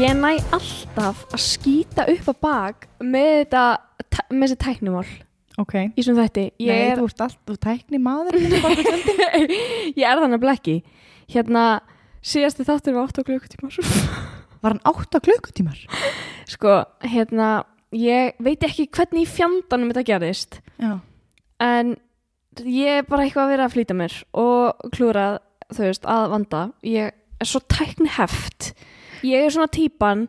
Ég næ alltaf að skýta upp á bak með þetta, með þessi tæknimál Ok. í svona. Ég Nei, er, þú ert allt, þú tækni maður ég er þannig að ekki. Hérna, síðasti þáttur var 8 klukkutímar. Var hann 8 klukkutímar? Sko, hérna, ég veit ekki hvernig í fjandanum þetta gerðist. Já. En ég er bara eitthvað að vera að flýta mér og klúrað, þú veist, að vanda. Ég er svo tækni heft. Ég er svona típan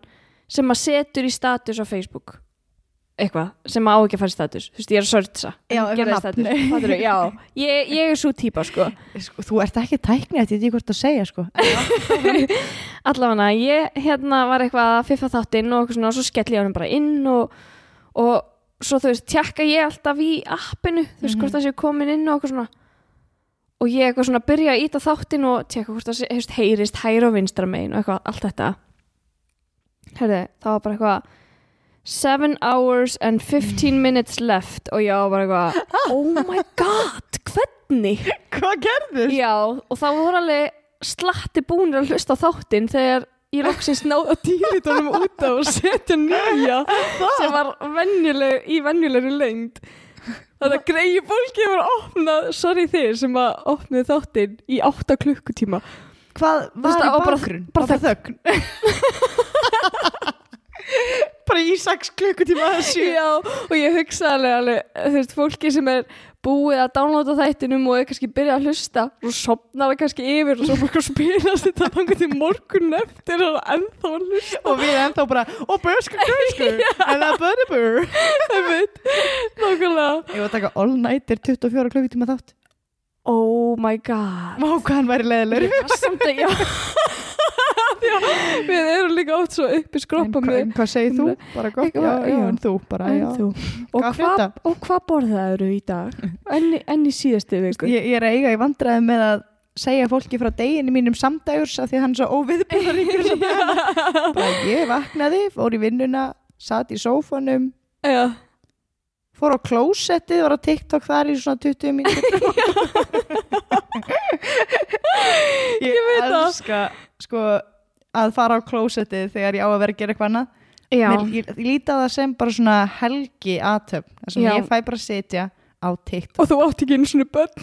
sem að setur í status á Facebook. Eitthvað sem á ekki að fara í status. Þú veist, ég er að sörtsa. Já, ég, ég er svo típa, sko. Sko, þú ert ekki tækni, þetta ég ekki hvort að segja, sko. Allavega, ég hérna var eitthvað að fiffa þáttinn og og svo skelli ég hann bara inn og, og svo þú veist, tjekka ég alltaf í appinu, þú veist, Mhm. hvort það sé komin inn og eitthvað svona og ég eitthvað svona byrja að íta þáttinn og tjekka hvort það hefst, heyrist hæra og vinstra megin og eitthvað, allt þetta Herði, það var bara eitthvað 7 hours and 15 minutes left og ég var bara eitthvað oh my god, hvernig? Hvað gerðist? Já, og það voru alveg slatti búinir að hlusta á þáttinn þegar ég loksins náði að dýrita honum út af og setja nýja sem var venjuleg, í venjulegri lengd Þetta greiði fólki var að opna, sorry þið sem að opnaði þáttinn í 8 klukkutíma Hvað var í bara- bakgrunn? bara Var það þögn? bara í 6 klukkutíma að sjö. Já, og ég hugsa alveg, alveg þú veist, fólki sem er búið að downloada þættinum og kannski byrjað að hlusta og sopnar það kannski yfir og svo bara spilast þetta þannig til morgun eftir og ennþá að hlusta Og við ennþá bara, ó, börsku, börsku, en það börri bör. Það veit, nákvæmlega Ég var að taka all nighter 24 klukkutíma þátt. Oh my god Má hvað hann væri leðilegur. Ég var samt að, já Já, við erum líka átt svo uppi skroppa En, en hvað segir þú? Bara gott, já, já, en þú bara, En þú. Og Hvað og hvað borðaður í dag? Enn, enn í síðustu viku? Ég, ég er eiga í vandræði með að segja fólki frá deginu mínum samdægurs af því að hann er svo óviðbúðaríkur ég vaknaði, fór í vinnuna satt í sófanum Já, fór á klósettið, var á TikTok þar í svona 20 mínútur. Ég, Ég veit það. sko að fara á klósettið þegar ég á að vera að gera eitthvað annað. Mér, ég, ég líti á það sem bara svona helgi aðtöfn, sem Já. ég fæ bara að sitja á TikTok Og þú átt ekki einu svona börn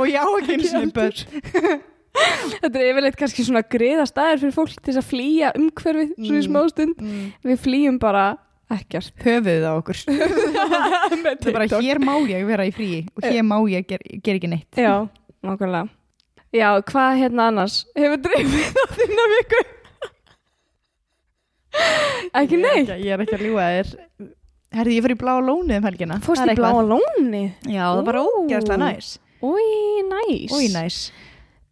og ég á ekki einu sinni börn Þetta er yfirleitt kannski svona griða staðir fyrir fólk til þess að flýja umhverfið svona í Mm. smástund mm. Við flýjum bara ekkert höfuðið á okkur það er bara hér má ég vera í fríi og hér má ég ger, ger ekki neitt Já, nákvæmlega Já, hvað hérna annars? Hefur dreifið á þína viku? Ekki neitt. ég er ekki að ljúga þér. Herði ég fyrir í bláa lónið um helgina. Fórst í bláa lóni? já það var Ó. ógæðslega næs. Új, næs. Új, næs.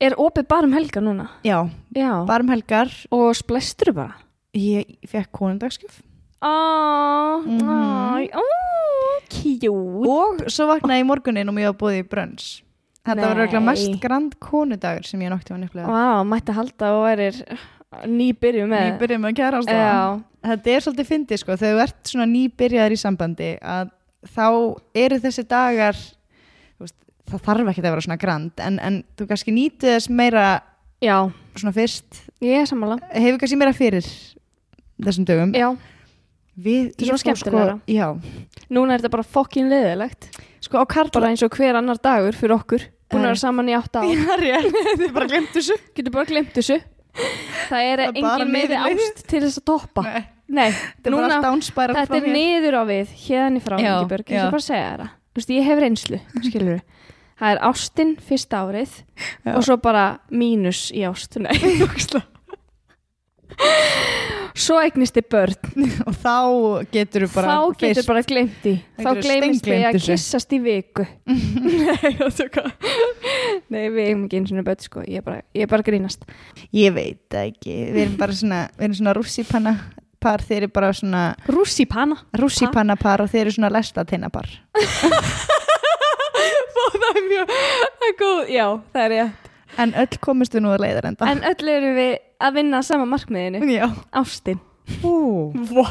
Er opið bara um helga núna? já, Já. Bara um helgar. Og splestur bara? ég fekk konundagskjöf. Á, Mhm. ó, kjút og svo vaknaði ég morgunin og mér var búið í brönns. Þetta var Nei. örgulega mest grand konudagur sem ég nokkti var nefnilega Vá, mætti halda og værir nýbyrju með. Nýbyrjum með kærast Já, þetta er svolítið fyndið sko. Þegar þú ert svona nýbyrjaðar í sambandi að þá eru þessi dagar veist, það þarf ekki að vera svona grand en, en þú kannski nýtið þess meira já, svona fyrst. Ég er sammála. Hefur kannski meira fyrir þessum dögum. Já, við, Þetta er svona fór skemmtilegra. sko, núna er þetta bara fokkin leðilegt sko á Bara eins og hver annar dagur fyrir okkur. Búin að vera saman í glemt þessu. Getur bara glemt þessu Það er Það engin meiri ást til þess að toppa. Nei, Nei, núna Þetta er niður á við, hérðan í frá Já, Ingibjörg, ég skal bara segja það. Þú veist, ég hef reynslu, skilur Það er ástin fyrsta árið Já. og svo bara mínus í ást. Nei. Svo eignist þið börn. Og þá getur þú bara Þá getur fyrst- bara glemt í Þá gleymist þið að kissast í viku. Nei, það er hvað? Nei, við eigum ekki eins og börn sko. Ég er bara, ég er bara grínast. Ég veit ekki, við erum bara svona við erum svona rússipanna par. Þeir eru bara svona Rússi panna rússipanna par og þeir eru svona lestateina par. Það er mjög, það er góð Já, það er ég en öll komist við nú að leiðar enda En öll erum við að vinna að sama markmiðinu. Já, Ástin. Ó, Vá.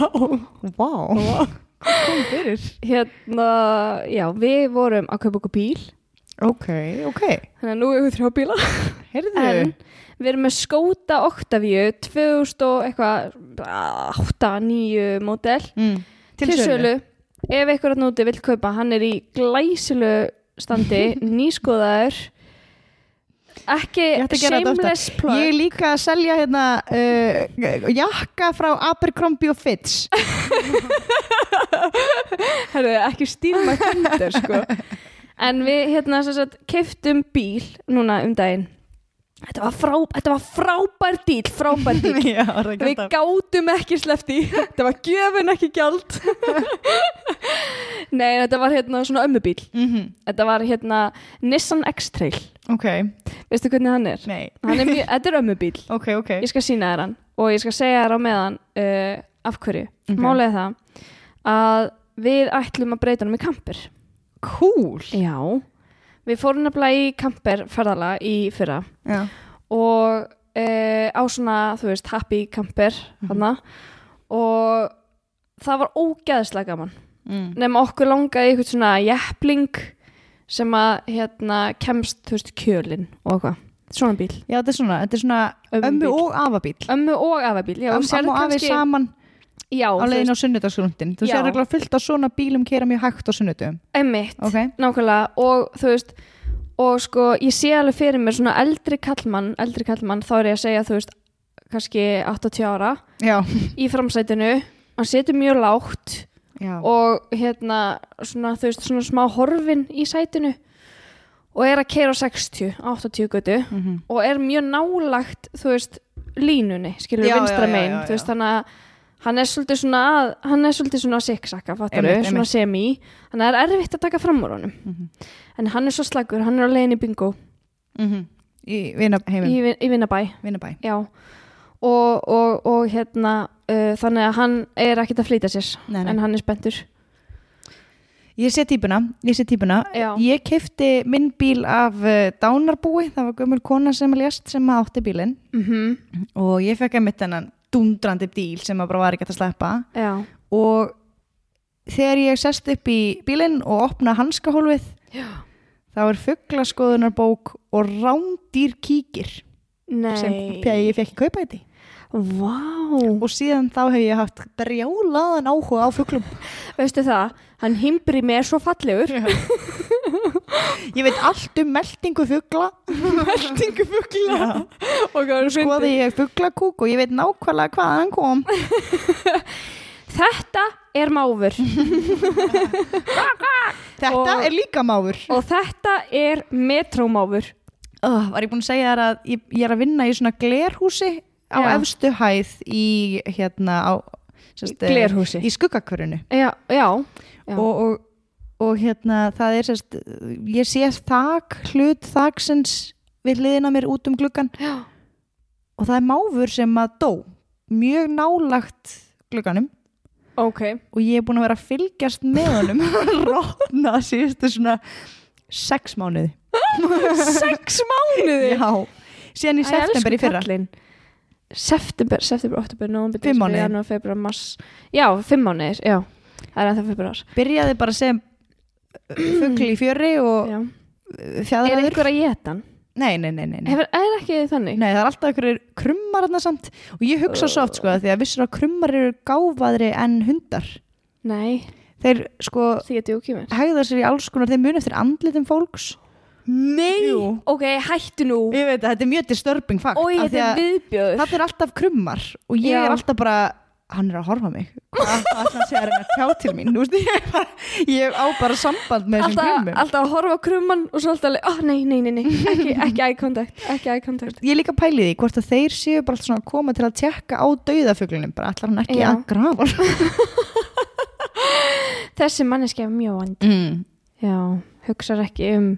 Vá. Kom fyrir? Hérna, já, við vorum að kaupa okkur bíl. Ok, ok, Þannig að nú erum við þrjá bíla. Heyrðu. En við erum með Skoda Octavia 2000 og eitthvað 8-9 mótel mm. til sölu. ef einhver að núti vill kaupa hann er í glæsilu standi nýskoðaður ekki shameless plug. Ég er líka að selja hérna uh, jakka frá Abercrombie og Fitch. Herðu, ekki stílmætt hundur sko. en við hérna keiftum bíl núna um daginn þetta var, frá, þetta var frábær dýl frábær dýl Já, við gátum ekki slefti þetta var gjöfun ekki gjald. Nei þetta var hérna svona ömmubíl mm -hmm. þetta var hérna Nissan X-Trail. Ok, veistu hvernig hann er? Hann er mjög, þetta er ömmubíl Ok, ok. Ég skal sína þér hann og ég skal segja þér á meðan uh, af hverju, er það að við ætlum að breyta hann í kamper Cool. Já, við fórum nefnilega í kamper ferðala í fyrra Já, og uh, á svona, þú veist, happy kamper mm og það var ógeðslega gaman. Mm. nema okkur langaði eitthvað svona jeppling sem að hérna kemst, þú veist, kjölin og eitthvað, svona bíl. Já þetta er svona, þetta er svona ömmu Ömmubíl. og afabíl ömmu og afabíl já, Ömmu sérð og kannski- saman já, á leiðin á sunnudagsgrundin Þú sér ekki fullt á svona bílum keira mjög hægt á sunnudum einmitt, Ok. nákvæmlega. Og þú veist, og sko ég sé alveg fyrir mér svona eldri kallmann eldri kallmann, þá er ég að segja, þú veist kannski 80 ára Já, í framsætinu, hann setur mjög lágt já. og hérna svona, þú veist, svona smá horfin í sætinu. Og er að keira á 60, 80 götu. Mm -hmm. og er mjög nálagt þú veist, línunni skilur vinstra megin þannig að hann er svolítið svona að, hann er svolítið svona siksaka, svona semi. Að það er erfitt að taka fram úr honum. Mhm. en hann er svo slagur, hann er á leiðin í bingo Í vinna, í, vinnabæ, vinnabæ og, og, og hérna uh, þannig að hann er ekkert að flýta sér Nei, nei. en hann er spenntur. Ég sé típuna, ég sé típuna. Já. Ég kefti minn bíl af uh, dánarbúi, það var gömul kona sem lést sem átti bílinn. Mm og ég fekk að mitt þennan dundrandi bíl sem að bara var ekki að sleppa. Já, og þegar ég sest upp í bílinn og opna hanskahólfið þá er fugglaskoðunarbók og rándýr kíkir sem nei, þegar ég fekk kaupa þetta vá. Og síðan þá hef ég haft brjálaðan áhuga á fugglum veistu það, hann himbri mér svo fallegur ég veit allt um meldingu fuggla meldingu er skoði ég fugglakúk og ég veit nákvæmlega hvað hann kom. Þetta er máfur. Þetta Og- er líka máfur. Og þetta er metrómáfur. Oh, var ég búin að segja þér að ég, ég er að vinna í svona glerhúsi á Já. efstu hæð í hérna á sest, Glerhúsi? í skuggakörunu já, já, já. og, og, og hérna það er sest, ég sé þak hlut þaksins við hliðina mér út um gluggan já. og það er máfur sem að dó. Mjög nálagt glugganum. Ok. Og ég er búin að vera að fylgjast með honum. Rótna síðustu svona sex mánuði. Sex mánuði? Já, síðan í september í fyrra. september, september, oktober, november, Fimm mars. Já, fimm mánuðir, já. Það er ennþá februar byrjaði bara sem fuggl í fjöri og já. er einhver að geta hann? nei, nei, nei, nei. Hefur, er ekki þannig? Nei, það er alltaf einhverjir krummar þarna samt og ég hugsa svo oft sko að því að vissur að krummar eru gáfaðri en hundar nei, þeir sko hegða sér í alls konar þeir muni eftir andlitum fólks nei, Jú. ok, hættu nú ég veit að þetta er mjög disturbing fakt því er að viðbjöður það er alltaf krummar og ég Já. er alltaf bara hann er að horfa mig. Hvað er að segja að reyna að tjá til mín? Veist, ég, er bara, ég á bara samband með þessum alltaf, krummum alltaf að horfa krumman og svo alltaf alveg, oh, nei, nei, nei, nei ekki, ekki eye contact, ekki eye contact. Ég er líka pælið í hvort að þeir séu bara alltaf svona að koma til að tjekka á dauðafuglinum. Bara ætlar hann ekki Já. að grafa? Þessi manneski er mjög vand mm. já, hugsar ekki um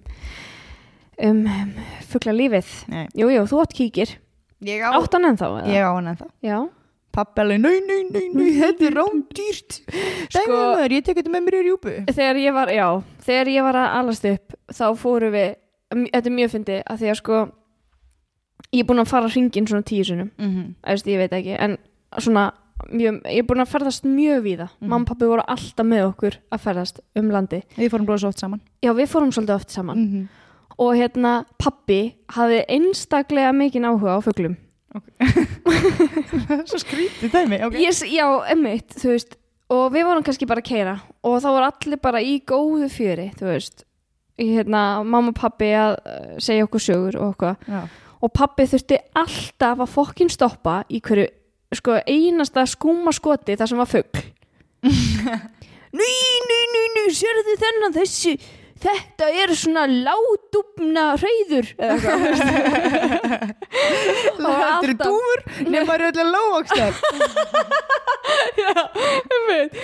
um, um fuggla lífið Nei. jú, þú átt kíkir. Ég á, hann ennþá, ég á hann ennþá. Já, pappi alveg, nei, nei, nei, nei, þetta er rándýrt. Sko- ég tek þetta með mér í rjúpu. Þegar ég var, já þegar ég var að alast upp þá fóru við, þetta er mjög fyndi að því að sko ég er búin að fara hringin svona tíu sinum mm -hmm. Æst, ég veit ekki, en svona mjög, ég er búin að ferðast mjög víða. Mhm. mamma og pappi voru alltaf með okkur að ferðast um landi Við fórum blóða svo oft saman. Já, við fórum svolítið oft saman. Mm -hmm. og hérna pappi hafði einstaklega mikinn áhuga á fuglum Svo skrítið dæmi, ok. yes, já, emmitt, þú veist og við vorum kannski bara að keira og þá voru allir bara í góðu fjöri þú veist. Í, hérna, mamma og pappi að uh, segja okkur sögur og okkur og pappi þurfti alltaf að fokkin stoppa í hverju sko, einasta skúma skoti þar sem var fugg Ný, ný, ný, ný, sérðu þennan þessi þetta er svona látúpna reyður eða eitthvað Og Þetta eru dúfur, nema eru öllu lóvakstar. Einmitt.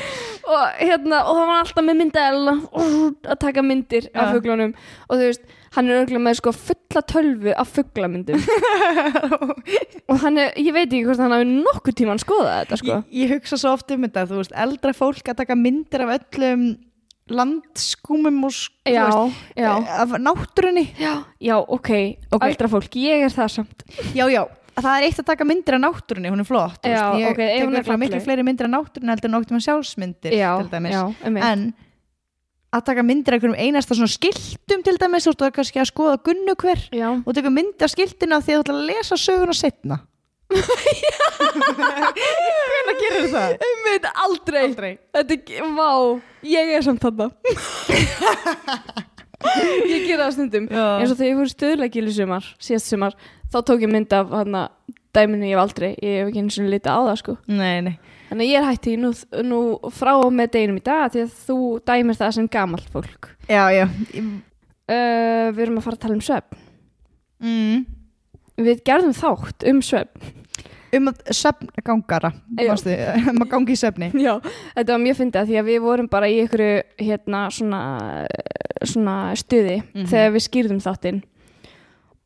og hérna og það var alltaf með myndel að taka myndir af Já. fuglunum og þú veist, hann er örgulega með sko fulla tölvu af fuglamyndum og hann er, ég veit ekki hvort hann hafi nokkuð tíman skoðað þetta sko Ég, ég hugsa svo oft um þetta, þú veist, eldra fólk að taka myndir af öllum landskúmum og já, já, af náttúrunni. já, já, ok, Ok. eldra fólk, ég er það samt Já, já, það er eitt að taka myndir af náttúrunni, hún er flott. ég ok, ef tek miklu fleiri myndir af náttúrunni heldur en nokkuð með sjálfsmyndir, einmitt. En að taka myndir af einhverjum einasta svona skiltum til dæmis, þú veist, kannski að skoða gunnu hver og tekur myndir af skiltina að þú ætla að lesa söguna setna. Hvernig gerir það? einmitt, aldrei Aldrei. Þetta vá, ég er samt þarna Ég gera það stundum eins og þegar ég fór stöðlegil í sumar síðast sumar, þá tók ég mynd af hana, dæminu ég hef aldrei, ég hef ekki eins og litið á það sko, Nei, nei. þannig ég er hætti nú, nú frá og með deginum í dag því að þú dæmir það sem gamalt fólk Já, já. uh, Við erum að fara að tala um svefn Mm. Við gerðum þátt um svefn Um að söfngangara, um að gangi í söfni. Já, þetta var mjög fyndið af því að við vorum bara í ykkur hérna svona, svona stuði Mhm. þegar við skýrðum þáttinn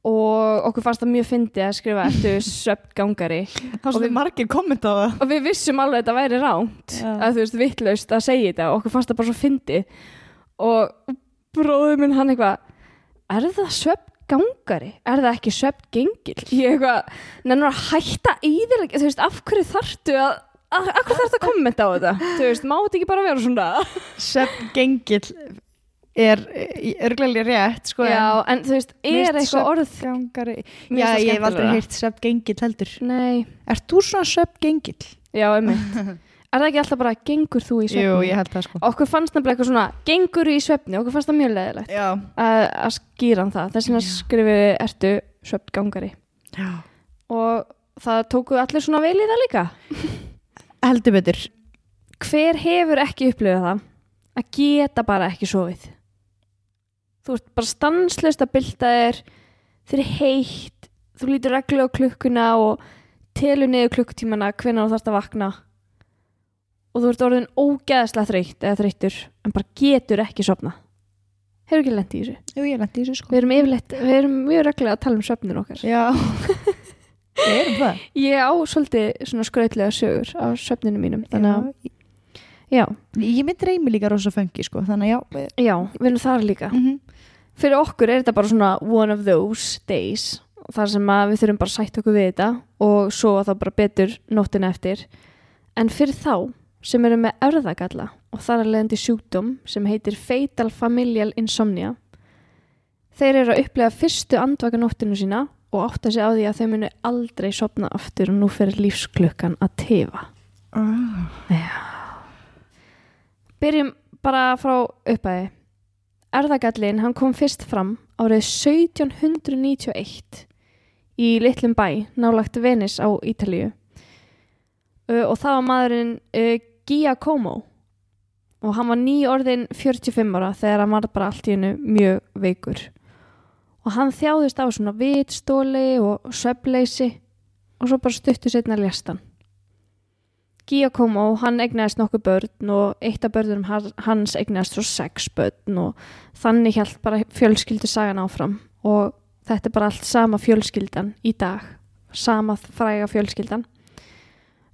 og okkur fannst það mjög fyndið að skrifa eftir svefngangari Það var við- margir kommenta á það. og við vissum alveg að þetta væri ránt Já. að þú veist vittlaust að segja þetta og okkur fannst það bara svo fyndið og bróður minn hann eitthvað er það svefngangari? Er það ekki svefngengil? Ég eitthvað, nennur að hætta í þér þú veist, af hverju þarftu að af hverju þarftu að kommenta á þetta? Þú veist, má þetta ekki bara vera svona? Söfngengill er örglega rétt, sko. Já, en þú veist, er eitthvað orð Söfngangari. Mér Já, ég hef aldrei heyrt söfngengill heldur. Nei, Ert þú svona söfngengill? já, einmitt Er það ekki alltaf bara, gengur þú í svefni? Jú, ég held það, sko. Okkur fannst nefnilega eitthvað svona, gengur í svefni? Okkur fannst það mjög leðilegt að, að skýra hann það. Þess vegna skrifið ertu svefngangari? Já. og það tóku allir svona vel í það líka. Heldur betur. hver hefur ekki upplifað það? Að geta bara ekki sofið. Þú ert bara stanslust að bylta þér þér er heitt þú lítur reglu á klukkuna og telur niður klukkutímana hvenær þú þarfst að vakna og þú ert orðin ógeðslega þreytt eða þreyttur en bara getur ekki sofna hefur ekki lent í þessu Jú, ég lendi í þessu, sko. við erum yfirleitt, við erum mjög reglulega að tala um svefnin okkar Já. Við erum það. ég á svolítið svona skrautlega sögur á svefninu mínum þannig að, Já. já, Ég mynd reymi líka rosa fengi, sko. Þannig að já. já, við erum þar líka Mhm. fyrir okkur er þetta bara svona one of those days þar sem að við þurfum bara að sætta okkur við þetta og svo þá bara betur nóttina eftir en fyrir þá sem eru með erðagalla og þar er leiðandi sjúkdóm sem heitir Fatal Familial Insomnia þeir eru að upplega fyrstu andvaka nóttinu sína og átta sig á því að þau munu aldrei sopna aftur og nú fyrir lífsklukkan að tefa Ah. Byrjum bara frá upphæði. Erðagallin, hann kom fyrst fram árið 1791 í litlum bæ, nálagt Venis á Ítalíu. Og það var maðurinn Giacomo og hann var nýjorðin 45 ára þegar hann var bara allt í hennu mjög veikur. Og hann þjáðist á svona vitstóli og söfleysi og svo bara stuttu setna lést hann. Giacomo, hann egnaðist nokkuð börn og eitt af börnum hans- egnaðist svo sex börn og þannig hjælt bara fjölskyldu sagan áfram og þetta er bara allt sama fjölskyldan í dag, sama fræga fjölskyldan.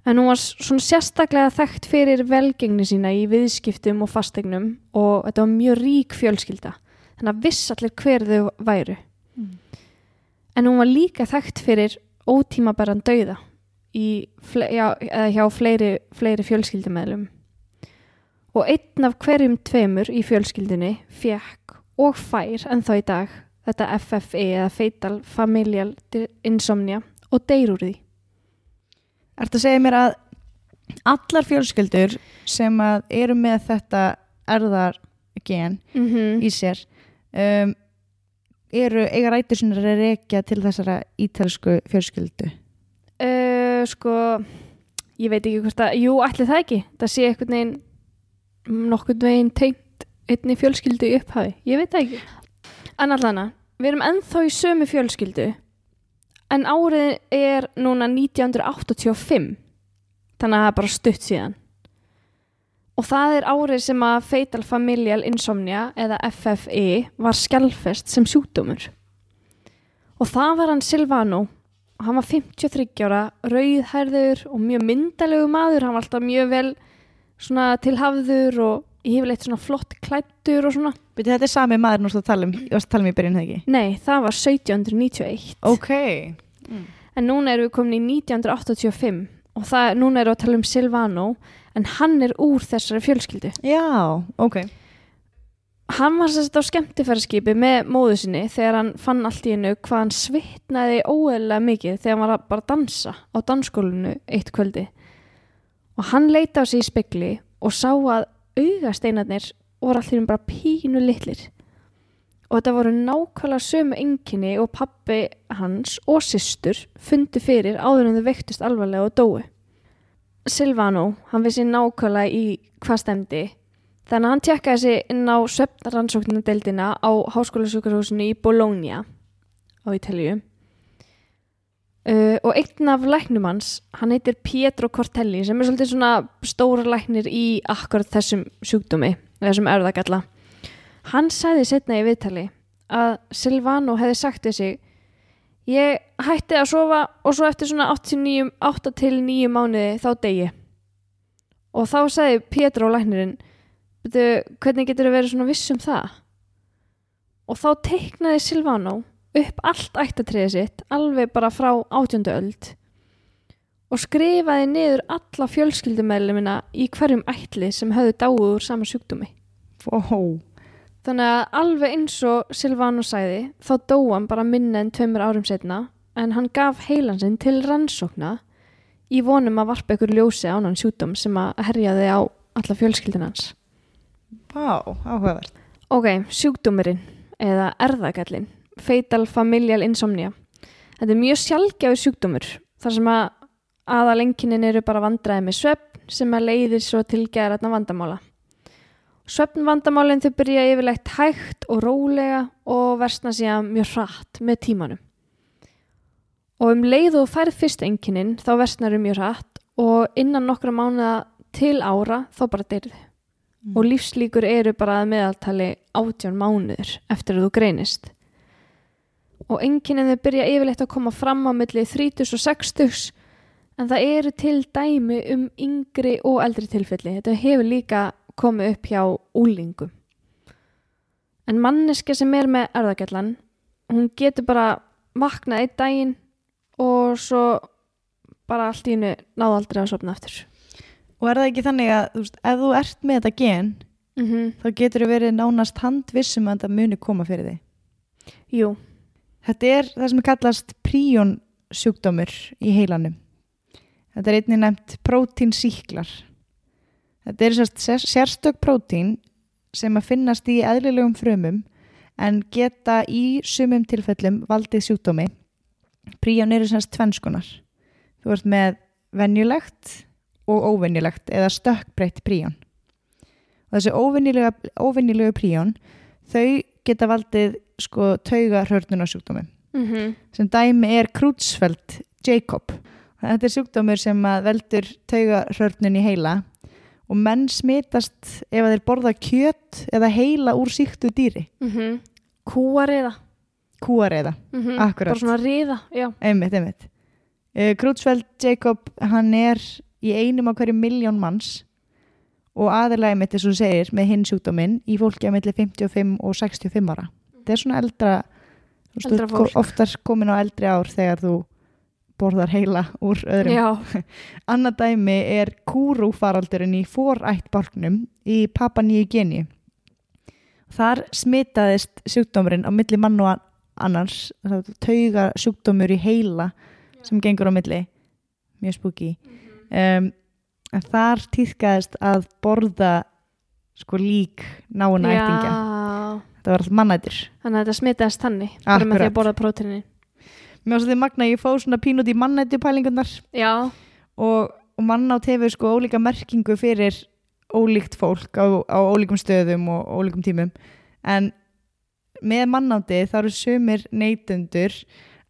En hún var svona sérstaklega þekkt fyrir velgengni sína í viðskiptum og fastegnum og þetta var mjög rík fjölskylda, þannig að viss allir hver þau væru. Mm. En hún var líka þekkt fyrir ótímabæran dauða fle já, eða hjá fleiri, fleiri fjölskyldumæðlum. Og einn af hverjum tveimur í fjölskyldunni fekk og fær en þá í dag þetta FFE eða Fatal Familial Insomnia og deyr úr því. Ertu að segja mér að allar fjölskyldur sem eru með þetta erðar gen Mm -hmm. í sér um, eru eiga rætur sinni að rekja til þessara ítelsku fjölskyldu uh, sko, ég veit ekki hvort að, jú, ætli það ekki. Það sé einhvern veginn, nokkurn veginn tengt einni fjölskyldu upphafi. Ég veit það ekki. En allana, við erum ennþá í sömu fjölskyldu en árið er núna 1985 þannig að það er bara stutt síðan. Og það er árið sem að Fatal Familial Insomnia eða FFE var skjálfest sem sjúkdómur. Og það var hann Silvano. Og hann var 53 ára rauðhærður og mjög myndalegu maður. Hann var alltaf mjög vel tilhafður og yfirleitt svona flott klættur og svona. Byrju, þetta er sami maður að tala um, að tala um í byrjun það ekki? Nei, það var 1791 ok, En núna erum við komin í 1985 og það, núna erum við að tala um Silvano en hann er úr þessari fjölskyldu. já, ok Hann var sérst á skemmtifæraskipi með móðu sinni þegar hann fann allt í hennu hvað hann svitnaði óeðlega mikið þegar hann var að bara dansa á dansskólinu eitt kvöldi. Og hann leita á sig í spekli og sá að augasteinarnir voru allir bara pínu litlir. Og þetta voru nákvæmlega sömu enginni og pappi hans og systur fundi fyrir áður en þau veiktust alvarlega og dói. Silvano, hann vissi nákvæmlega í hvað stemdi Þannig að hann tjekkaði sig inn á svefnrannsóknadeildina á háskólasjúkarhúsinu í Bologna á Ítalíu. Uh, og einn af læknum hans, hann heitir Pietro Cortelli sem er svolítið svona stóra læknir í akkurat þessum sjúkdómi, þessum erðagalla. Hann sagði setna í viðtali að Silvano hefði sagt sig ég hætti að sofa og svo eftir svona 8-9 8 til 9 mánuði þá degi. Og þá sagði Pietro læknirinn Betu, hvernig getur þau verið svona viss um það? Og þá teiknaði Silvano upp allt ættatriðið sitt alveg bara frá átjöndu öld og skrifaði niður alla fjölskyldumæðlumina í hverjum ætli sem höfðu dáið úr sama sjúkdómi. Ó, Þannig að alveg eins og Silvano sæði þá dói hann bara minna en tveimur árum setna en hann gaf heilan sinn til rannsókna í vonum að varpa ykkur ljósi á hann sjúkdóm sem að herjaði á alla fjölskyldin hans. vá, áhugavert Ok, sjúkdómurinn eða erðagallin, Fatal Familial Insomnia. Þetta er mjög sjálfgjafur sjúkdómur þar sem að aðalenginin eru bara vandræði með svefn sem að leiðir svo til geðrætna vandamála. Svefnvandamálinn þau byrja yfirlegt hægt og rólega og versna síðan mjög hratt með tímanum. Og um leið og færð fyrst enginin þá versnar um mjög hratt og innan nokkra mánuða til ára þá bara deyrið Mm. og lífslíkur eru bara að meðaltali átján mánuður eftir að þú greinist. Og enginn þau byrja yfirleitt að koma fram á milli 30 og 60 en það eru til dæmi um yngri og eldri tilfelli. Þetta hefur líka komið upp hjá úlingum. En manneska sem er með erðagallan, hún getur bara vaknað einn daginn og svo bara allt í hennu náðu aldrei að sopna aftur. og er það ekki þannig að þú veist, ef þú ert með þetta gen Mm -hmm. þá getur þú verið nánast handvissum að þetta muni koma fyrir þig Jú, þetta er það sem er kallast príón sjúkdómur í heilanum þetta er einnig nefnt prótínsíklar þetta er sér- sérstök prótín sem að finnast í eðlilegum frumum en geta í sumum tilfellum valdið sjúkdómi. Príón eru sérst tvenskunar þú ert með venjulegt og óvenjulegt eða stökkbreytt príón. Og þessi óvenjulegu príón þau geta valdið sko tauga hrörnunarsjúkdómi mm sem dæmi er Krútsfeld Jacob. Þetta er sjúkdómur sem veldur tauga hrörnun í heila og menn smitast ef að þeir borða kjöt eða heila úr síktu dýri. mm Kúariða Kúareiða, mm -hmm. Akkurat. Bara svona riða, já einmitt, einmitt. Uh, Krútsfeld Jacob, hann er í einum af hverju miljón manns og aðalega einmitt eins og þú segir með hinn sjúkdóminn í fólki að milli 55 og 65 ára. Þetta er svona eldra, Eldra oftar komin á eldri ár þegar þú borðar heila úr öðrum. Já, Annað dæmi er kúrúfaraldurinn í forættbálknum í Papua Nýju Geni. Þar smitaðist sjúkdómurinn á milli mann og, annars tauga sjúkdómur í heila sem gengur á milli. Mjög spooky. Um, en þar týðkaðist að borða sko lík náuna ættingja. Já, það var alltaf mannættir þannig að þetta smitaðist þannig bara með því að borða prótinin mér svo því magna ég fóð svona pínut í mannætti pælingunar og, og mannátt hefur sko ólíka merkingu fyrir ólíkt fólk á, á ólíkum stöðum og ólíkum tímum. En með mannátti þá eru sumir neytundur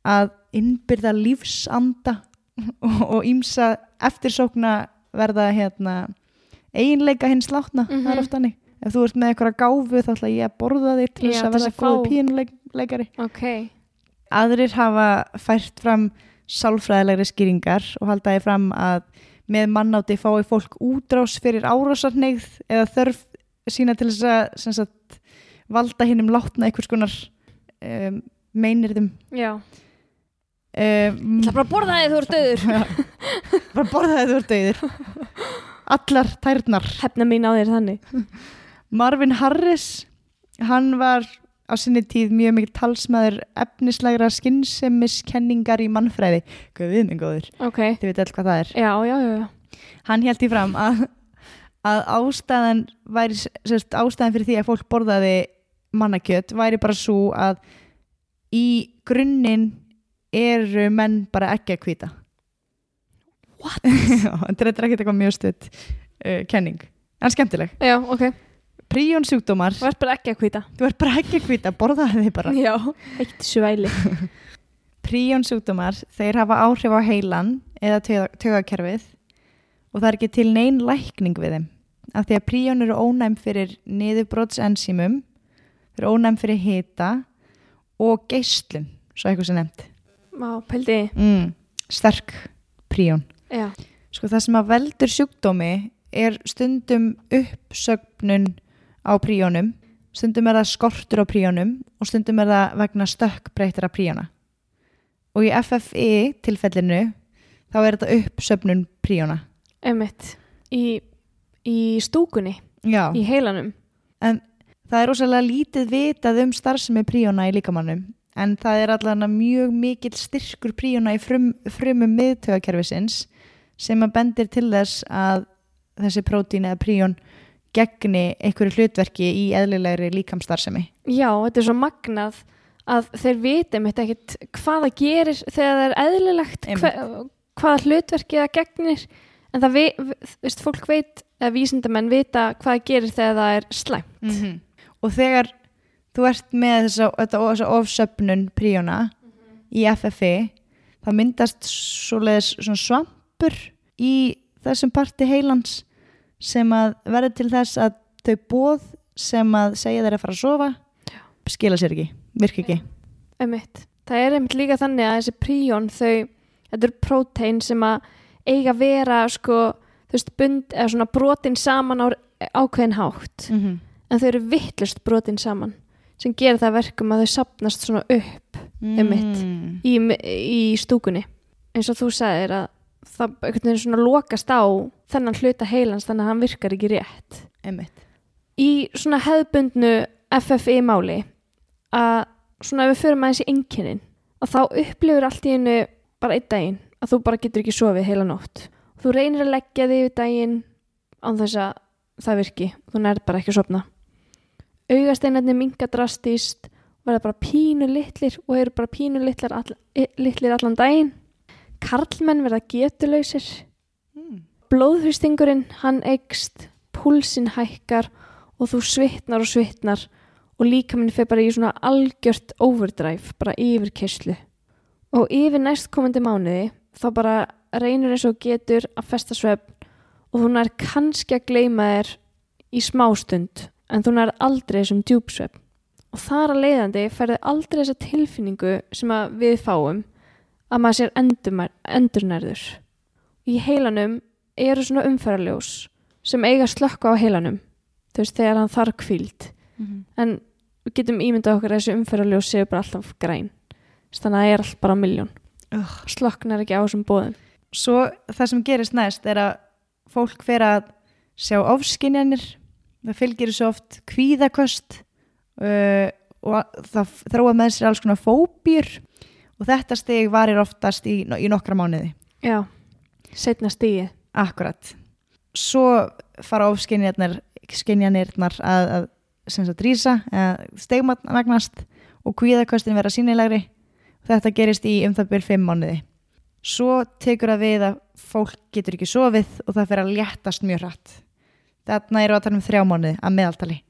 að innbyrða lífsanda og, ímsa eftirsókna verða hérna eiginleika hins látna, það Mhm. er oft hannig ef þú ert með eitthvað gáfu þá ætla ég að borða þig til þess að verða góð pínuleikari ok Aðrir hafa fært fram sálfræðilegri skýringar og haldaði fram að með mannáti fái fólk útrás fyrir árásarneigð eða þörf sína til þess að sagt, valda hinnum látna einhvers konar um, meinirðum Já, um, það er bara að borða þig þú ert döður bara borða þetta úr döðir allar tærnar. Hefna mín á þér þannig. Marvin Harris hann var á sinni tíð mjög mikið talsmaður efnislegra skynnsemiskenningar í mannfræði. Hvað við minn góður, Ok, þið veit all hvað það er. Já, já, já, hann held í fram að, að ástæðan væri sérst, ástæðan fyrir því að fólk borðaði mannakjöt væri bara svo að í grunninn eru menn bara ekki að kvíta What? þetta er ekki eitthvað mjög stutt uh, kenning, en skemmtileg. Já, ok, príjón sjúkdómar, þú ert bara ekki að hvita þú er bara ekki að kvíta borðaði þið bara. Já, eitt svæli. Príjón sjúkdómar, þeir hafa áhrif á heilan eða tögakerfið og það er ekki til neinn lækning við þeim. Af því að príjón eru ónæm fyrir niðurbrotsensímum þeir eru ónæm fyrir hita og geislun, svo eitthvað sem nefnt. Má, pældi mm, sterk príjón Já, sko það sem að veldur sjúkdómi er stundum uppsögnun á príjónum stundum er það skortur á príjónum og stundum er það vegna stökkbreyttra príjóna og í FFI tilfellinu þá er þetta uppsöfnun príjóna emitt Í, í stúkunni, já, í heilanum. En það er rosalega lítið vitað um starfsemi príjóna í líkamannum en það er allavega mjög mikill styrkur príjóna í frum, frumum miðtögakerfisins sem að bendir til þess að þessi prótín eða príjón gegni einhverju hlutverki í eðlilegri líkamstarfsemi Já, þetta er svo magnað að þeir viti mitt ekkit hvað það gerir þegar það er eðlilegt hva, hvaða hlutverki það gegnir. En það vi, vi- veist, fólk veit eða vísindamenn vita hvað það gerir þegar það er slæmt. Og þegar þú ert með þessa, þetta, þessa ofsöfnun príjóna í FFI þá myndast svoleiðis svampur í þessum parti heilans sem að verður til þess að þau bóð sem að segja þeir að fara að sofa skila sér ekki, virka ekki Emitt. Það er einmitt líka þannig að þessi príjón þau, þetta er prótein sem að eiga vera sko, þú veist, bund, eða svona brotin saman á ákveðin hátt mm -hmm. en þau eru vittlust brotin saman sem gerir það að verkum að þau sapnast svona upp Einmitt. Mm. í, í stúkunni eins og þú sagðir að það einhvern veginn svona lokast á þennan hluta heilans þannig að hann virkar ekki rétt. Einmitt. í svona hefðbundnu FFI máli að svona ef við förum aðeins í einkennin að þá upplifur allt í einu bara einn daginn að þú bara getur ekki sofið heila nótt. Þú reynir að leggja þig yfir daginn án þess að það virki. Þú nærð bara ekki að sofna. Augasteinarnir minga drastíst verða bara pínu litlir og eru bara pínu litlir, all, litlir allan daginn karlmenn verða getulausir. Mm. blóðhristingurinn hann eikst, púlsinn hækkar og þú svitnar og svitnar og líka minn fyrir bara í svona algjört overdrive, bara yfir kesslu og yfir næstkomandi mánuði þá bara reynur eins og getur að festa svefn og þú nær kannski að gleyma þér í smástund en þú nær aldrei þessum djúpsvefn. Og þar að leiðandi færði aldrei þessa tilfinningu sem að við fáum að maður sér endurmær- endurnærður. Í heilanum eru svona umferðarljós sem eiga slökku á heilanum þú veist þegar hann þarf kvíld Mhm. en við getum ímyndað okkur að þessi umferðarljós séu bara alltaf græn þannig að það er allt bara miljón Ugh. slökknar ekki á þessum bóðum Svo það sem gerist næst er að fólk fer að sjá ofskinjanir, það fylgir svo oft kvíðaköst uh, og það þróa með sér alls konar fóbýr og þetta stig varir oftast í, í nokkra mánuði já, setna stíið Akkurat. Svo fara ofskinjanirnar skinjanirnar að, að sem sagt rýsa stegmagnast og kvíðakostin vera sínilegri. Þetta gerist í um það byrj fimm mánuði. Svo tekur það við að fólk getur ekki sofið og það fer að léttast mjög hratt. Þarna eru að tala um þrjá mánuði að meðaltali.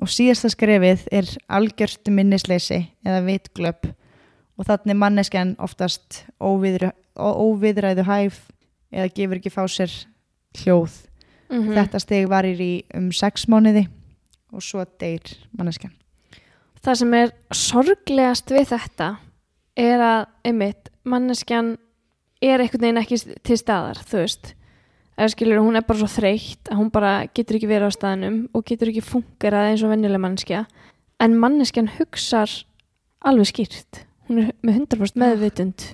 Og síðasta skrefið er algjörstu minnisleysi eða vitglöp og þannig manneskjan oftast óviðru, óviðræðu hæf eða gefur ekki fá sér hljóð. mm Þetta steg varir í um sex mánuði og svo deyr manneskjan. það sem er sorglegast við þetta er að einmitt, manneskjan er einhvern veginn ekki til staðar þú veist skilur hún er bara svo þreytt að hún bara getur ekki verið á staðnum og getur ekki fungerað eins og venjuleg manneskja en manneskjan hugsar alveg skýrt hún er með 100% meðvitund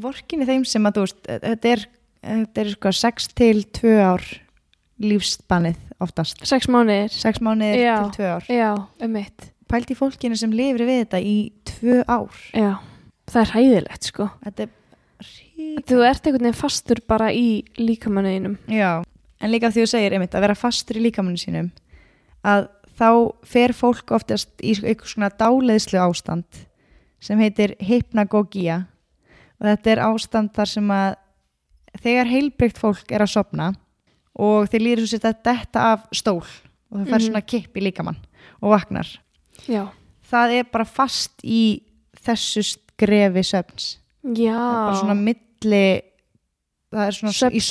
Vorkinni þeim sem að þú veist, þetta er, þetta er sko 6 til 2 ár lífsbannið oftast. sex mánuðir 6 mánuðir Já. til 2 ár. já, einmitt Pældi fólkinu sem lifir við þetta í 2 ár. já, það er hæðilegt sko Þetta er rík. þú ert einhvern veginn fastur bara í líkamannuðinum Já, en líka því þú segir einmitt að vera fastur í líkamannu sínum að þá fer fólk oftast í eitthvað svona dáleiðslu ástand sem heitir hypnagogía og þetta er ástand þar sem að þegar heilbyggt fólk er að sopna og þeir lýður svo sér að detta af stól og það fer Mhm. svona kipp í líkamann og vaknar. Já, það er bara fast í þessu skrefi söfns já. Það er bara svona milli það er svona í Svefns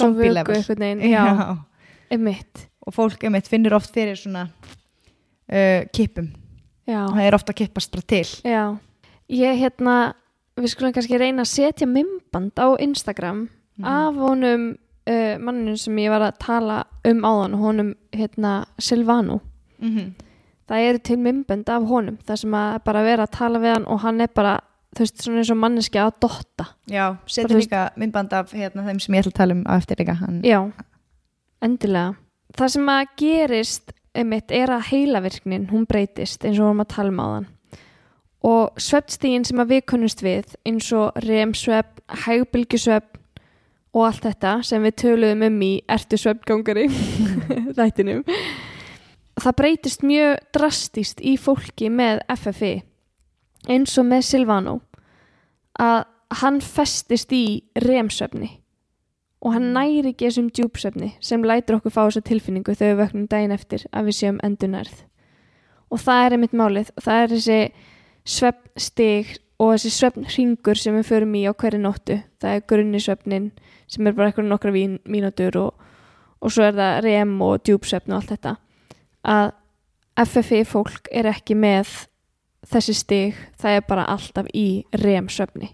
og fólk einmitt finnur oft fyrir svona uh, kippum. Já, það er ofta að kippast bara til. Já ég hérna, við skulum kannski reyna að setja mymband á Instagram Mhm. af honum uh, manninu sem ég var að tala um áðan honum hérna Silvano mm -hmm. það eru til mymband af honum það sem að bara vera að tala við hann og hann er bara þú veist, svona eins og manneski að dotta já, setja líka myndband af hérna, þeim sem ég ætla að tala um á eftir líka hann, Já, endilega. Það sem að gerist einmitt er að heilavirknin, hún breytist eins og við varum að tala um á þann. Og svefnstígin sem að við kunnumst við eins og remsvefn, hægbylgjusvefn og allt þetta sem við töluðum um í ertu svefngangari þættinum. Það breytist mjög drastist í fólki með FFI eins og með Silvano að hann festist í remsvefni og hann næri ekki þessum djúpsöfni sem lætur okkur fá þessa tilfinningu þegar við vöknum daginn eftir að við séum endunærð og það er einmitt málið það er þessi svefnstig og þessi svefnringur sem við förum í á hverju nóttu. Það er grunnisvefnin sem er bara eitthvað nokkra vín, mínútur og, og svo er það rem og djúpsvefn og allt þetta. Að FFI fólk er ekki með þessi stig. Það er bara alltaf í rem svefni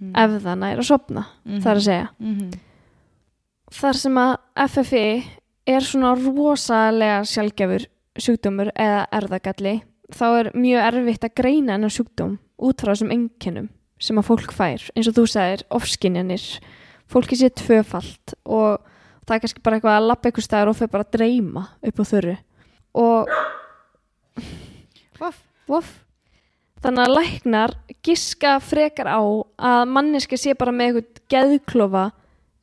mm. ef það næri að sopna það er að segja. Mm -hmm. þar sem að FFI er svona rosalega sjálfgefur sjúkdómur eða erðagalli þá er mjög erfitt að greina hennar sjúkdóm út frá þessum enginnum sem að fólk fær, eins og þú sagðir ofskinjanir, fólki sé tvöfalt og það er kannski bara eitthvað að lappa eitthvað stæður og fyrir bara dreyma upp á þurru og Voff. Voff. Þannig að læknar giska frekar á að manneski sé bara með eitthvað geðklofa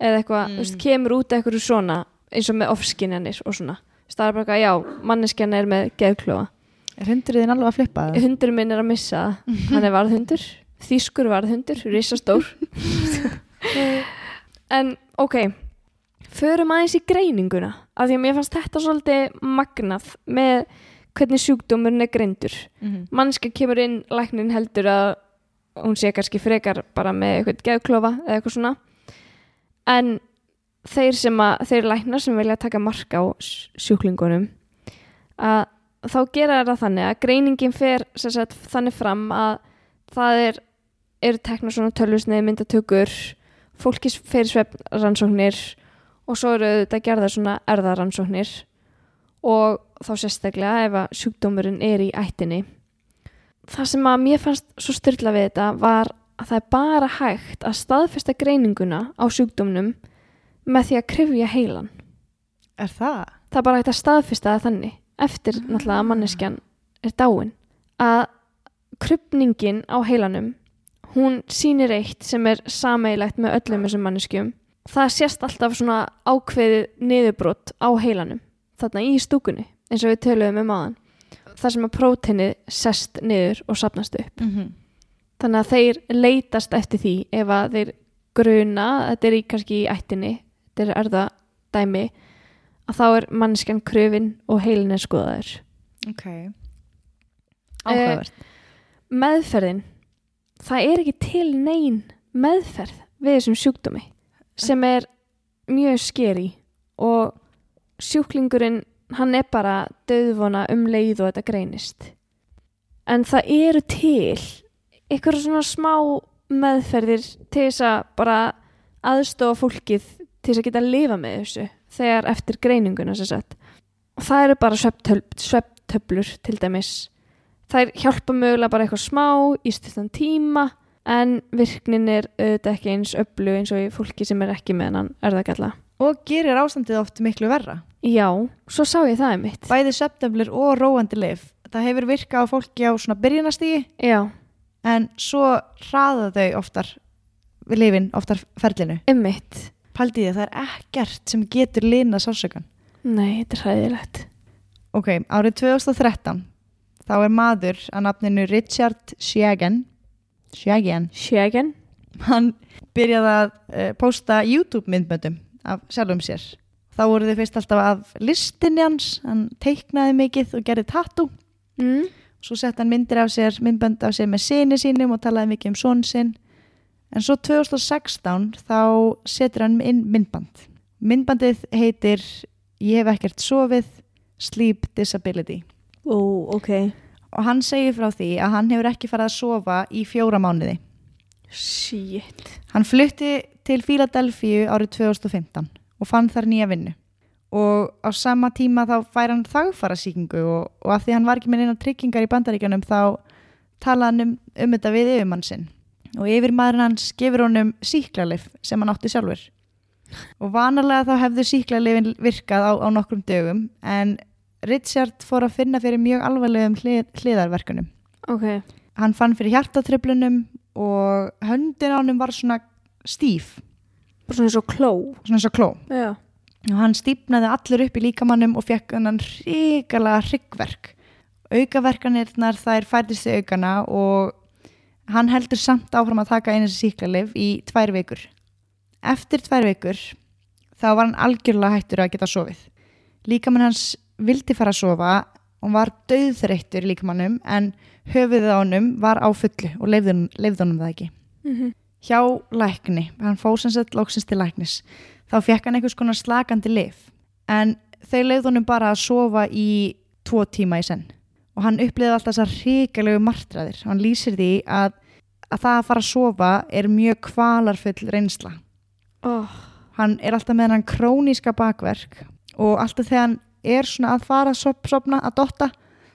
eða eitthvað, Mm. þú veist, kemur út eitthvað svona eins og með ofskinjanir og svona. Það er bara eitthvað, já, manneskjan er með geðklofa. Er hundurinn alveg að flippa það? Hundur minn er að missa. Hann er varðhundur, þýskur varðhundur, risastór. en, ok, förum aðeins í greininguna. Af því að mér fannst þetta svolítið magnað með hvernig sjúkdómurinn er greindur mm -hmm. mannska kemur inn, læknin heldur að hún sé kannski frekar bara með eitthvað geðklofa eða eitthvað svona en þeir sem að þeir læknar sem vilja taka marka á sjúklingunum að þá gera það þannig að greiningin fer sagt, þannig fram að það er eru tekna svona tölvusneið myndatökur fólki fyrir svefnrannsóknir og svo eru þetta gerða svona erðarannsóknir og þá sérstaklega ef að sjúkdómurinn er í ættinni. Það sem að mér fannst svo styrla við þetta var að það er bara hægt að staðfesta greininguna á sjúkdómnum með því að krifja heilan. Er það? það er bara hægt að staðfesta það þannig eftir náttúrulega að manneskjan er dáin. Að krupningin á heilanum hún sýnir eitt sem er sameigilegt með öllum þessum manneskjum. Það sést alltaf svona ákveðið niðurbrot á heilanum þarna í stúkunni eins og við töluðum um áðan. Þar sem að próteinið sest niður og sapnast upp. Mm -hmm. þannig að þeir leitast eftir því ef að þeir gruna þetta er í kannski í ættinni þetta er erða dæmi að þá er mannskjan kröfin og heilin er skoðaður. Ok. Áhugavert. meðferðin það er ekki til nein meðferð við þessum sjúkdómi sem er mjög skeri og sjúklingurinn hann er bara döðvona um leið og þetta greinist. En það eru til ykkur svona smá meðferðir til þess að bara aðstofa fólkið til þess að geta að lifa með þessu þegar eftir greininguna sem sagt. Og það eru bara svepptöflur til dæmis. Þær hjálpa mögulega bara eitthvað smá í stuttan tíma en virknin er auðvitað ekki eins öllu eins og í fólki sem er ekki með hann erðagalla og gerir ástandið oft miklu verra. Já, svo sá ég það einmitt. Bæði söptöflur og róandi lif það hefur virkað á fólki á svona byrjunastígi Já, en svo hraða þau oftar við lifin, oftar ferlinu. Einmitt paldið því að það er ekkert sem getur lina sásökan Nei, þetta er hræðilegt. Ok, árið 2013 þá er maður að nafninu Richard Shagan Shagan Shagan hann byrjaði að uh, posta YouTube myndböndum af sjálfum sér. Þá voru þau fyrst alltaf af listinni hans hann teiknaði mikið og gerði tattoo. Mm. svo sett hann myndir af sér, myndbönd af sér með sinni sínum og talaði mikið um són sinn en svo 2016 þá setur hann inn myndband. Myndbandið heitir Ég hef ekkert sofið Sleep Disability. Ó, ok. Og hann segir frá því að hann hefur ekki farið að sofa í fjóra mánuði. Shit. Hann flutti til Philadelphia árið 2015 og fann þar nýja vinnu. Og á sama tíma þá fær hann þagfara síkingu og, og af því hann var ekki með neina tryggingar í bandaríkjanum þá talaði hann um, um þetta við yfirmann sinn og yfirmaðurinn hans gefur honum síklarlif sem hann átti sjálfur. Og vanalega þá hefðu síklarlifin virkað á, á nokkrum dögum en Richard fór að finna fyrir mjög alvarlegum hlið, hliðarverkunum. Ok, hann fann fyrir hjartatröflunum og höndin á honum var svona stíf. Svona eins og kló. Svona eins og kló. Já. Og hann stífnaði allur upp í líkamannum og fekk hann ríkala hryggverk. Aukaverkanirnar þær færðist í aukana og hann heldur samt áfram að taka einu síklarlif í tvær vikur. Eftir tvær vikur þá var hann algjörlega hættur að geta sofið. Líkamann hans vildi fara að sofa og var döðþreyttur líkamannum en höfuðið á honum var á fullu og leifði honum það ekki. Mm -hmm. hjá lækni, hann fór sem sett lóksins til læknis, þá fekk hann einhvers konar slakandi lif en þau leifði honum bara að sofa í tvo tíma í senn. Og hann upplýði alltaf þessar hrikalegu martraðir. Hann lýsir því að, að það að fara að sofa er mjög kvalarfull reynsla. Oh. hann er alltaf með hann króníska bakverk og alltaf þegar hann er svona að fara að sop, sopna, að dotta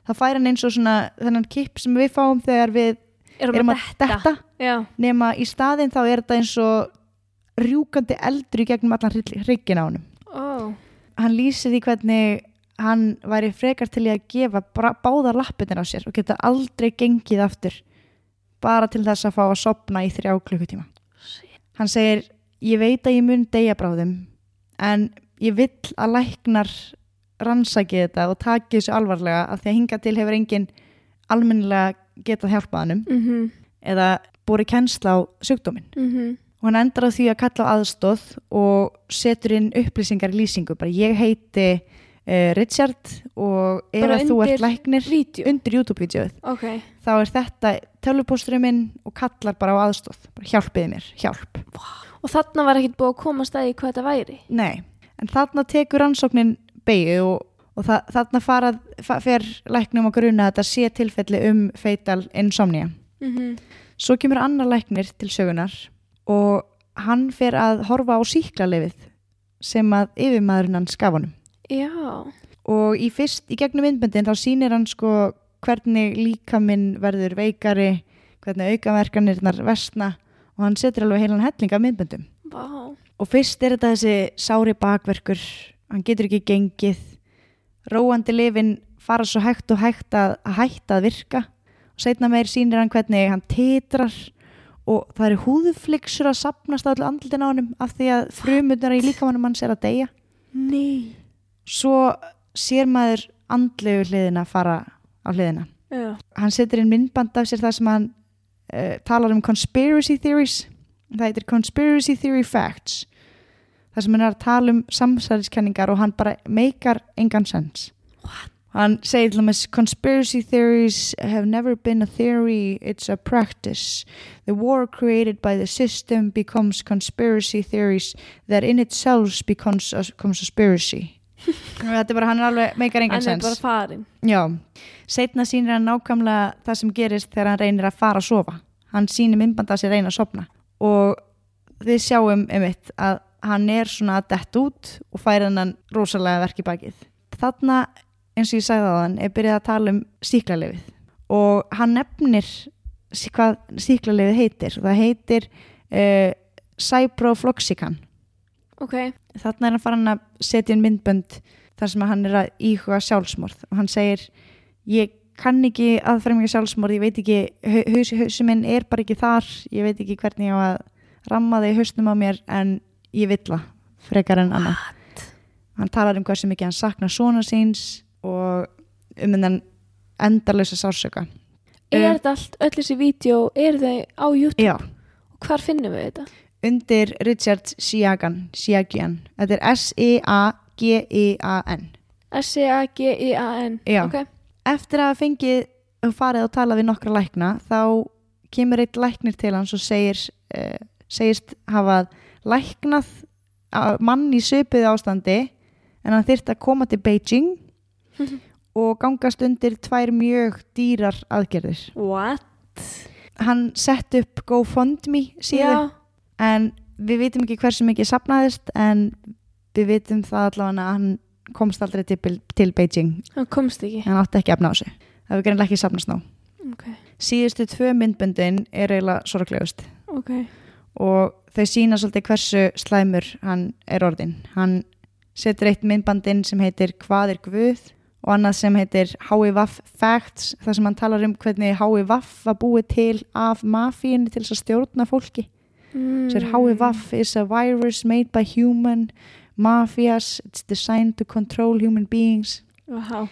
það fær hann eins og svona þennan kipp sem við fáum þegar við Erum, erum að detta. Já, nema í staðinn þá er þetta eins og rjúkandi eldur í gegnum allan hryggin á honum. Ó hann lýsir því hvernig hann væri frekar til að gefa báðar lappinir á sér og geta aldrei gengið aftur bara til þess að fá að sopna í þrjá klukkutíma. Hann segir ég veit að ég mun deyja bráðum en ég vill að læknar rannsaki þetta og taki þessu alvarlega af því að hinga til hefur engin almennilega getað hjálpað hannum mm eða búið kennsla á sjúkdóminn. -hmm. og hann endar á því að kalla á aðstóð og setur inn upplýsingar í lýsingu bara ég heiti uh, Richard og ef Bara að þú ert læknir Vídeó? undir YouTube-vídeóið Ok, þá er þetta tölvupósturinn minn og kallar bara á aðstóð bara hjálpiði mér, hjálp. Og þarna var ekkert búið að koma stæði hvað þetta væri? Nei, en þarna tekur rannsóknin beigju og, og það, þarna farað, fa, fer læknum að gruna að þetta sé tilfelli um feital insomnia. Mm -hmm. Svo kemur annar læknir til sögunar og hann fer að horfa á síklarlefið sem að yfirmaðurinn hann skaf honum. Já, Og í fyrst, í gegnum myndböndin þá sýnir hann sko hvernig líkaminn verður veikari, hvernig aukaverkanirnar vestna og hann setur alveg heilan helling af myndböndum. vá. Og fyrst er þetta þessi sári bakverkur, hann getur ekki gengið, róandi lifin fara svo hægt og hægt að, að hætta að virka. Og setna meir sýnir hann hvernig hann titrar og það eru húðfliksur að sapnast á allir andlutin á honum af því að frumundar í líkamannum hans er að deyja. Nei. Svo sér maður andlegu hliðina fara á hliðina. Já. hann setur inn myndband af sér þar sem hann uh, talar um conspiracy theories. Það heitir conspiracy theory facts þar sem hann er að tala um samsæðiskenningar og hann bara meikar engan sens. Hann segir til dæmis conspiracy theories have never been a theory it's a practice. The war created by the system becomes conspiracy theories that in itself becomes a conspiracy þetta er bara, hann er alveg meikar engan Hann er sens bara farin. Já, setna sýnir hann nákvæmlega það sem gerist þegar hann reynir að fara að sofa. Hann sýnir myndband að sér reyna að sofna og við sjáum einmitt að hann er svona að dett út og færa hann rosalega verk í bakið. Þarna, eins og ég sagði á hann, er byrjað að tala um síklarlefið og hann nefnir hvað síklarlefið heitir. Það heitir uh, Cyprofloxicin. Ok. Þarna er hann farin að setja inn myndbönd þar sem hann er að íhuga sjálfsmorð og hann segir ég kann ekki að fremja sjálfsmorð ég veit ekki, haus, hausum minn er bara ekki þar ég veit ekki hvernig ég á að ramma í hausnum á mér en ég vill það frekar en annað hann talar um hversu mikið hann saknar svona síns og um þennan endarlösa sársöka Er Eh. þetta allt, öll þessi vídeo, er þau á YouTube? já, Og hvar finnum við þetta? Undir Richard Siagan Siagian, þetta er S-E-A-G-I-A-N S-E-A-G-I-A-N. Já. Ok. eftir að fengið og farið og talað við nokkra lækna þá kemur eitt læknir til hans og segir uh, segist hafa læknað mann í söpuð ástandi en hann þyrfti að koma til Beijing og gangast undir tvær mjög dýrar aðgerðir What? hann sett upp GoFundMe síðu Já. En við vitum ekki hversu mikið sapnaðist en við vitum það allavega að hann komst aldrei til, til Beijing. Hann komst ekki. hann átti ekki efna á sig. Það hefur greinlega ekki sapnast ná Ok. síðustu tvö myndböndin er eiginlega sorglegust. Ok. og þau sína svolítið hversu slæmur hann er orðin hann setur eitt myndbandinn sem heitir Hvað er Guð? Og annað sem heitir HIVAF Facts þar sem hann talar um hvernig HIVAF var búið til af mafíunni til þess að stjórna fólki Mm. sér HIVAF is a virus made by human mafias, it's designed to control human beings Vá.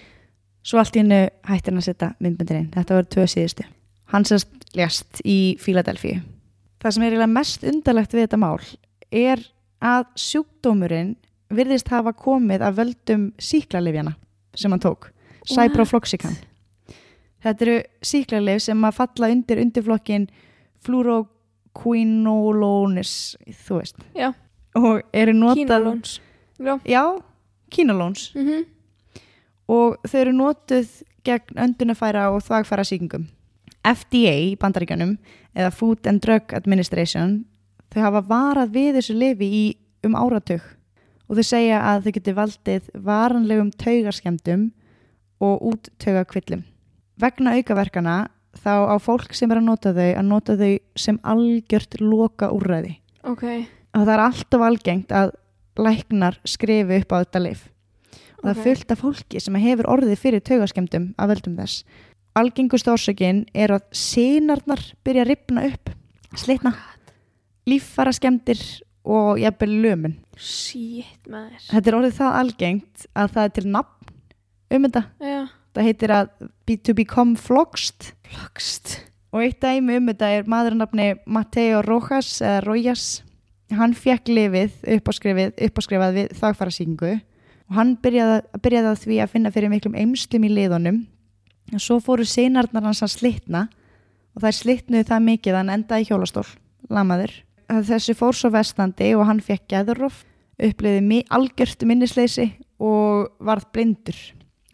Svo allt í hennu hættir hann að setja myndböndin inn. Þetta voru tvö síðustu. Hann sérst lést í Fíladelfíu. Það sem er mest undarlegt við þetta mál er að sjúkdómurinn virðist hafa komið af völdum síklarlifjana sem hann tók. Cyprofloxicin. Þetta eru síklarlif sem að falla undir undirflokkin fluoroquinolones, þú veist. Já. Og eru notað... Kínalóns. Já. Já, kínalóns Mm og þau eru notuð gegn öndunafæra og þvagfæra síkingum. FDA í bandaríkjanum eða Food and Drug Administration þau hafa varað við þessu lifi í um áratug og þau segja að þau geti valdið varanlegum taugarskemdum og úttaugakvillum. Vegna aukaverkana þá á fólk sem er að nota þau að nota þau sem algjört loka úrræði Ok. og það er alltaf algengt að læknar skrifi upp á þetta lif og það er Ok. fullt af fólki sem hefur orðið fyrir taugaskemdum af veldum þess. Algengust orsökin er að sinarnar byrja að ripna upp slitna, líffara skemdir og jafnvel lömun. Shit þetta er orðið það algengt að það er til nafn um þetta. Já. Það heitir að be, to become floxed. Flokst. og eitt dæmi um þetta er maðurnafni Mateo Rojas eða Rojas. Hann fekk lifið uppáskrifað við þagfarasýkingu og hann byrjaði, byrjaði að því að finna fyrir miklum eimslum í liðunum. Og svo fóru seinarnar hans að slitna. Og þær slitnuðu það mikið að hann endaði hjólastól, lamaður. Þessi fór svo vestandi og hann fekk geðurof, uppliði algjört minnisleysi og varð blindur.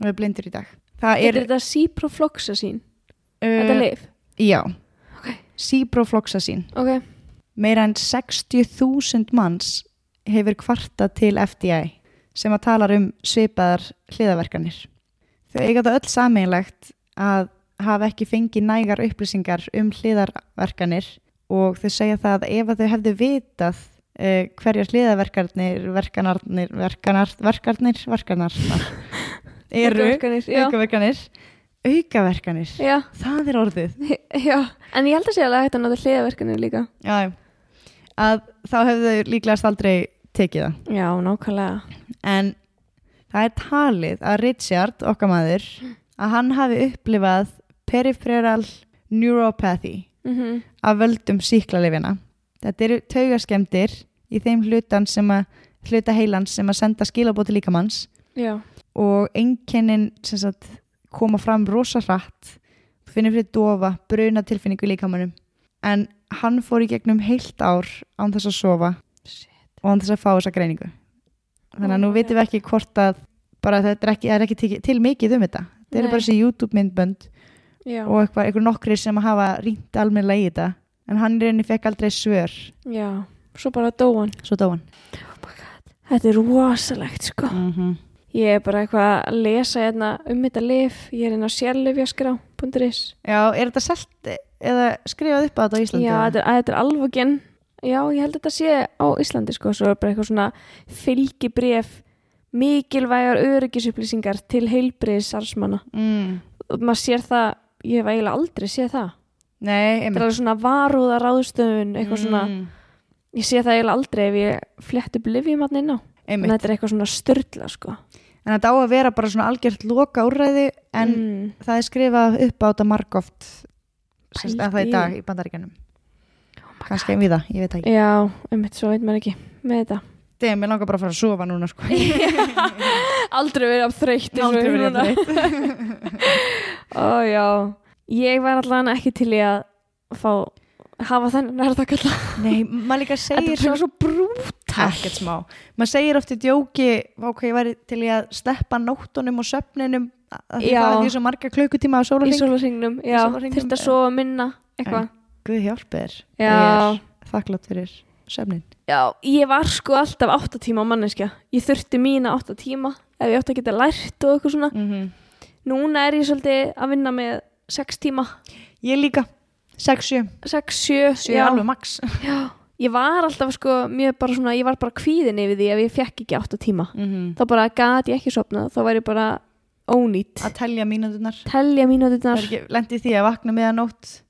Og er blindur í dag það Er er, þetta Ciprofloxacin? uh, Þetta lif? já Ok. Ciprofloxacin Ok. meira en 60.000 manns hefur kvartað til FDI sem að talar um svipaðar hliðaverkanir. Þau eiga það öll sameinlegt að hafa ekki fengið nægar upplýsingar um hliðarverkanir og þau segja það að ef að þau hefðu vitað uh, hverjar hliðaverkarnir, verkanarnir, verkanar, verkarnir, verkanarnar, eru Aukaverkanir, aukaverkanir. Það er orðið. Já, en ég held að sé alveg að nota hliðaverkanir líka. Já, að þá hefðu þau líklegast aldrei tekið það. Já, nákvæmlega. En það er talið að Richard, okkar maður að hann hafi upplifað peripheral neuropathy mm af völdum síklarlifina þetta eru taugaskemdir í þeim hlutan sem að hluta heilans sem að senda skilabóti líkamanns Já, og sagt, koma fram rosa hratt. Finnir fyrir dofa, bruna tilfinningu í líkamannum en hann fór í gegnum heilt ár án þess að sofa Shit. og án þess að fá þessa greiningu. Þannig að Oh nú my vitum við ekki hvort að bara þetta er ekki, er ekki til, til mikið um þetta. Þetta eru bara þessi YouTube myndbönd já, og eitthvað, eitthvað nokkri sem hafa rýnt almennilega í þetta. En hann rauninni fekk aldrei svör. Já Svo bara dóan svo dó hann. Þetta er rosalegt sko. Mm -hmm. Ég er bara eitthvað að lesa hérna um þetta lif Ég er inn á sérlifjaskrá.is Já, er þetta selt eða skrifað upp á þetta á Íslandi? Já, þetta er, er alvogen. Já, ég held að þetta sé á Íslandi sko. Svo er bara eitthvað svona fylgibref Mikilvægar öryggisupplýsingar til heilbriðis sarsmanna mm. Og maður sér það Ég hef eiginlega aldrei séð það. Nei, Þetta er alveg svona varúða ráðstöfun Eitthvað svona, mm. ég sé það eiginlega aldrei Ef ég flett upp lifjum hann inn á. En Einmitt. þetta er eitthvað svona störla sko En þetta á að vera bara svona algjört loka úrræði en mm. það er skrifað upp á þetta margóft sem er það í í dag í bandaríkjanum oh kannski við það, ég veit ekki. Já, einmitt svo veit maður ekki með þetta. Þegar mér langar bara að fara að sofa núna sko. Aldrei verið af þreytt Aldrei verið núna. þreytt. Ó já, ég var allan ekki til í að fá hafa þennan nærðakalla Nei, maður líka Þetta segir er svona svo brútal ekkert smá. Maður segir oft í djóki ok, ég væri til í að sleppa nóttunum og söfninum. Að því Já. það er því svo marga klukkutíma á sólarhringnum, þurft að sofa minna eitthvað. Guð hjálpi þér. Já. ég er þakklátt fyrir söfnin. Já, ég var sko alltaf 8 tíma á manneskja. Ég þurfti mína 8 tíma ef ég átti að geta lært og eitthvað svona. Mm -hmm. Núna er ég svolítið að vinna með 6 tíma. Ég líka. 6-7 6, 7, 7 alveg max. Já, ég var alltaf sko mjög bara svona, ég var bara kvíðin yfir því ef ég fekk ekki 8 tíma. Mm -hmm. þá bara gati ég ekki sopnað, þá væri ég bara ónýtt, að það mínúturnar. Er ekki lendi því að vakna með að nótt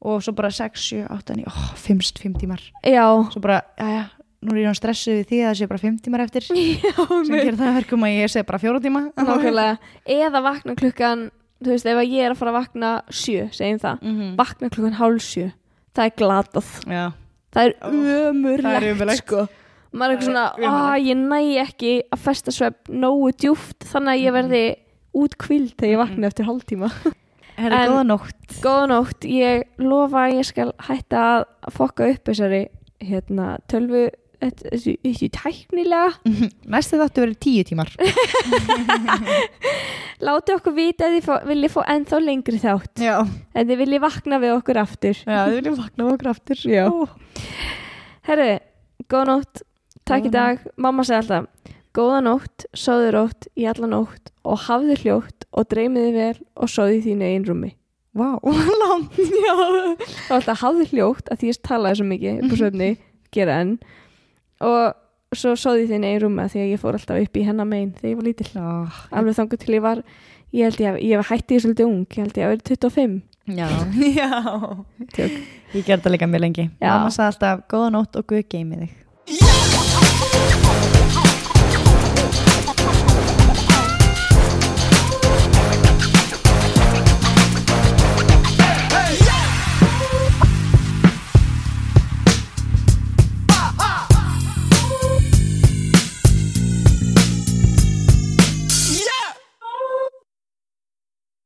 og svo bara 6, 7, 8, 9 oh, 5, 5 tímar. Já, svo bara, já já, nú er ég hann stressuð við því að það sé bara 5 tímar eftir. Sem já gerir það að verkum að ég segi bara 4 tíma. Nákvæmlega, eða vakna klukkan þú veist, ef ég er að fara að vakna sjö, segjum það, Mhm. vakna klukkan hálf sjö. Það er glatað, já, það er ömurlegt. sko maður er eitthvað svona, ömurlegt. ég næ ekki að festa svepp nógu djúft þannig að ég Mhm. verði út kvild þegar ég Mhm. vakna eftir hálftíma herri, En- góða nótt Góða nótt, ég lofa að ég skal hætta að fokka upp þessari hérna, tölvu þessu, þessu tæknilega. Næstu þáttu verið 10 tímar. Láti okkur vita ef þið viljið fá ennþá lengri þátt. Já, en þið viljið vakna við okkur aftur. Já, þið viljum vakna með okkur aftur. Herri, góða nótt Takk í Góða dag, mamma segi alltaf Góða nótt, sóðu rótt í alla nótt og hafðu hljótt og dreymiði vel og sóðu í þínu einn rúmi. Vá, langt. Já Og alltaf hafðu hljótt að því ég talaði svo mikið upp á svefni, gera enn og svo sóði þín einn rúma því að ég fór alltaf upp í hennar megin þegar ég var lítill Já, alveg þangur til ég var ég held ég, ég var hætti ég svolítið ung ég held ég að vera 25 já, já. Tjók. Ég gerði það líka mjög lengi Já. Mamma sagði alltaf, góða nótt og Guð geimi þig Yeah.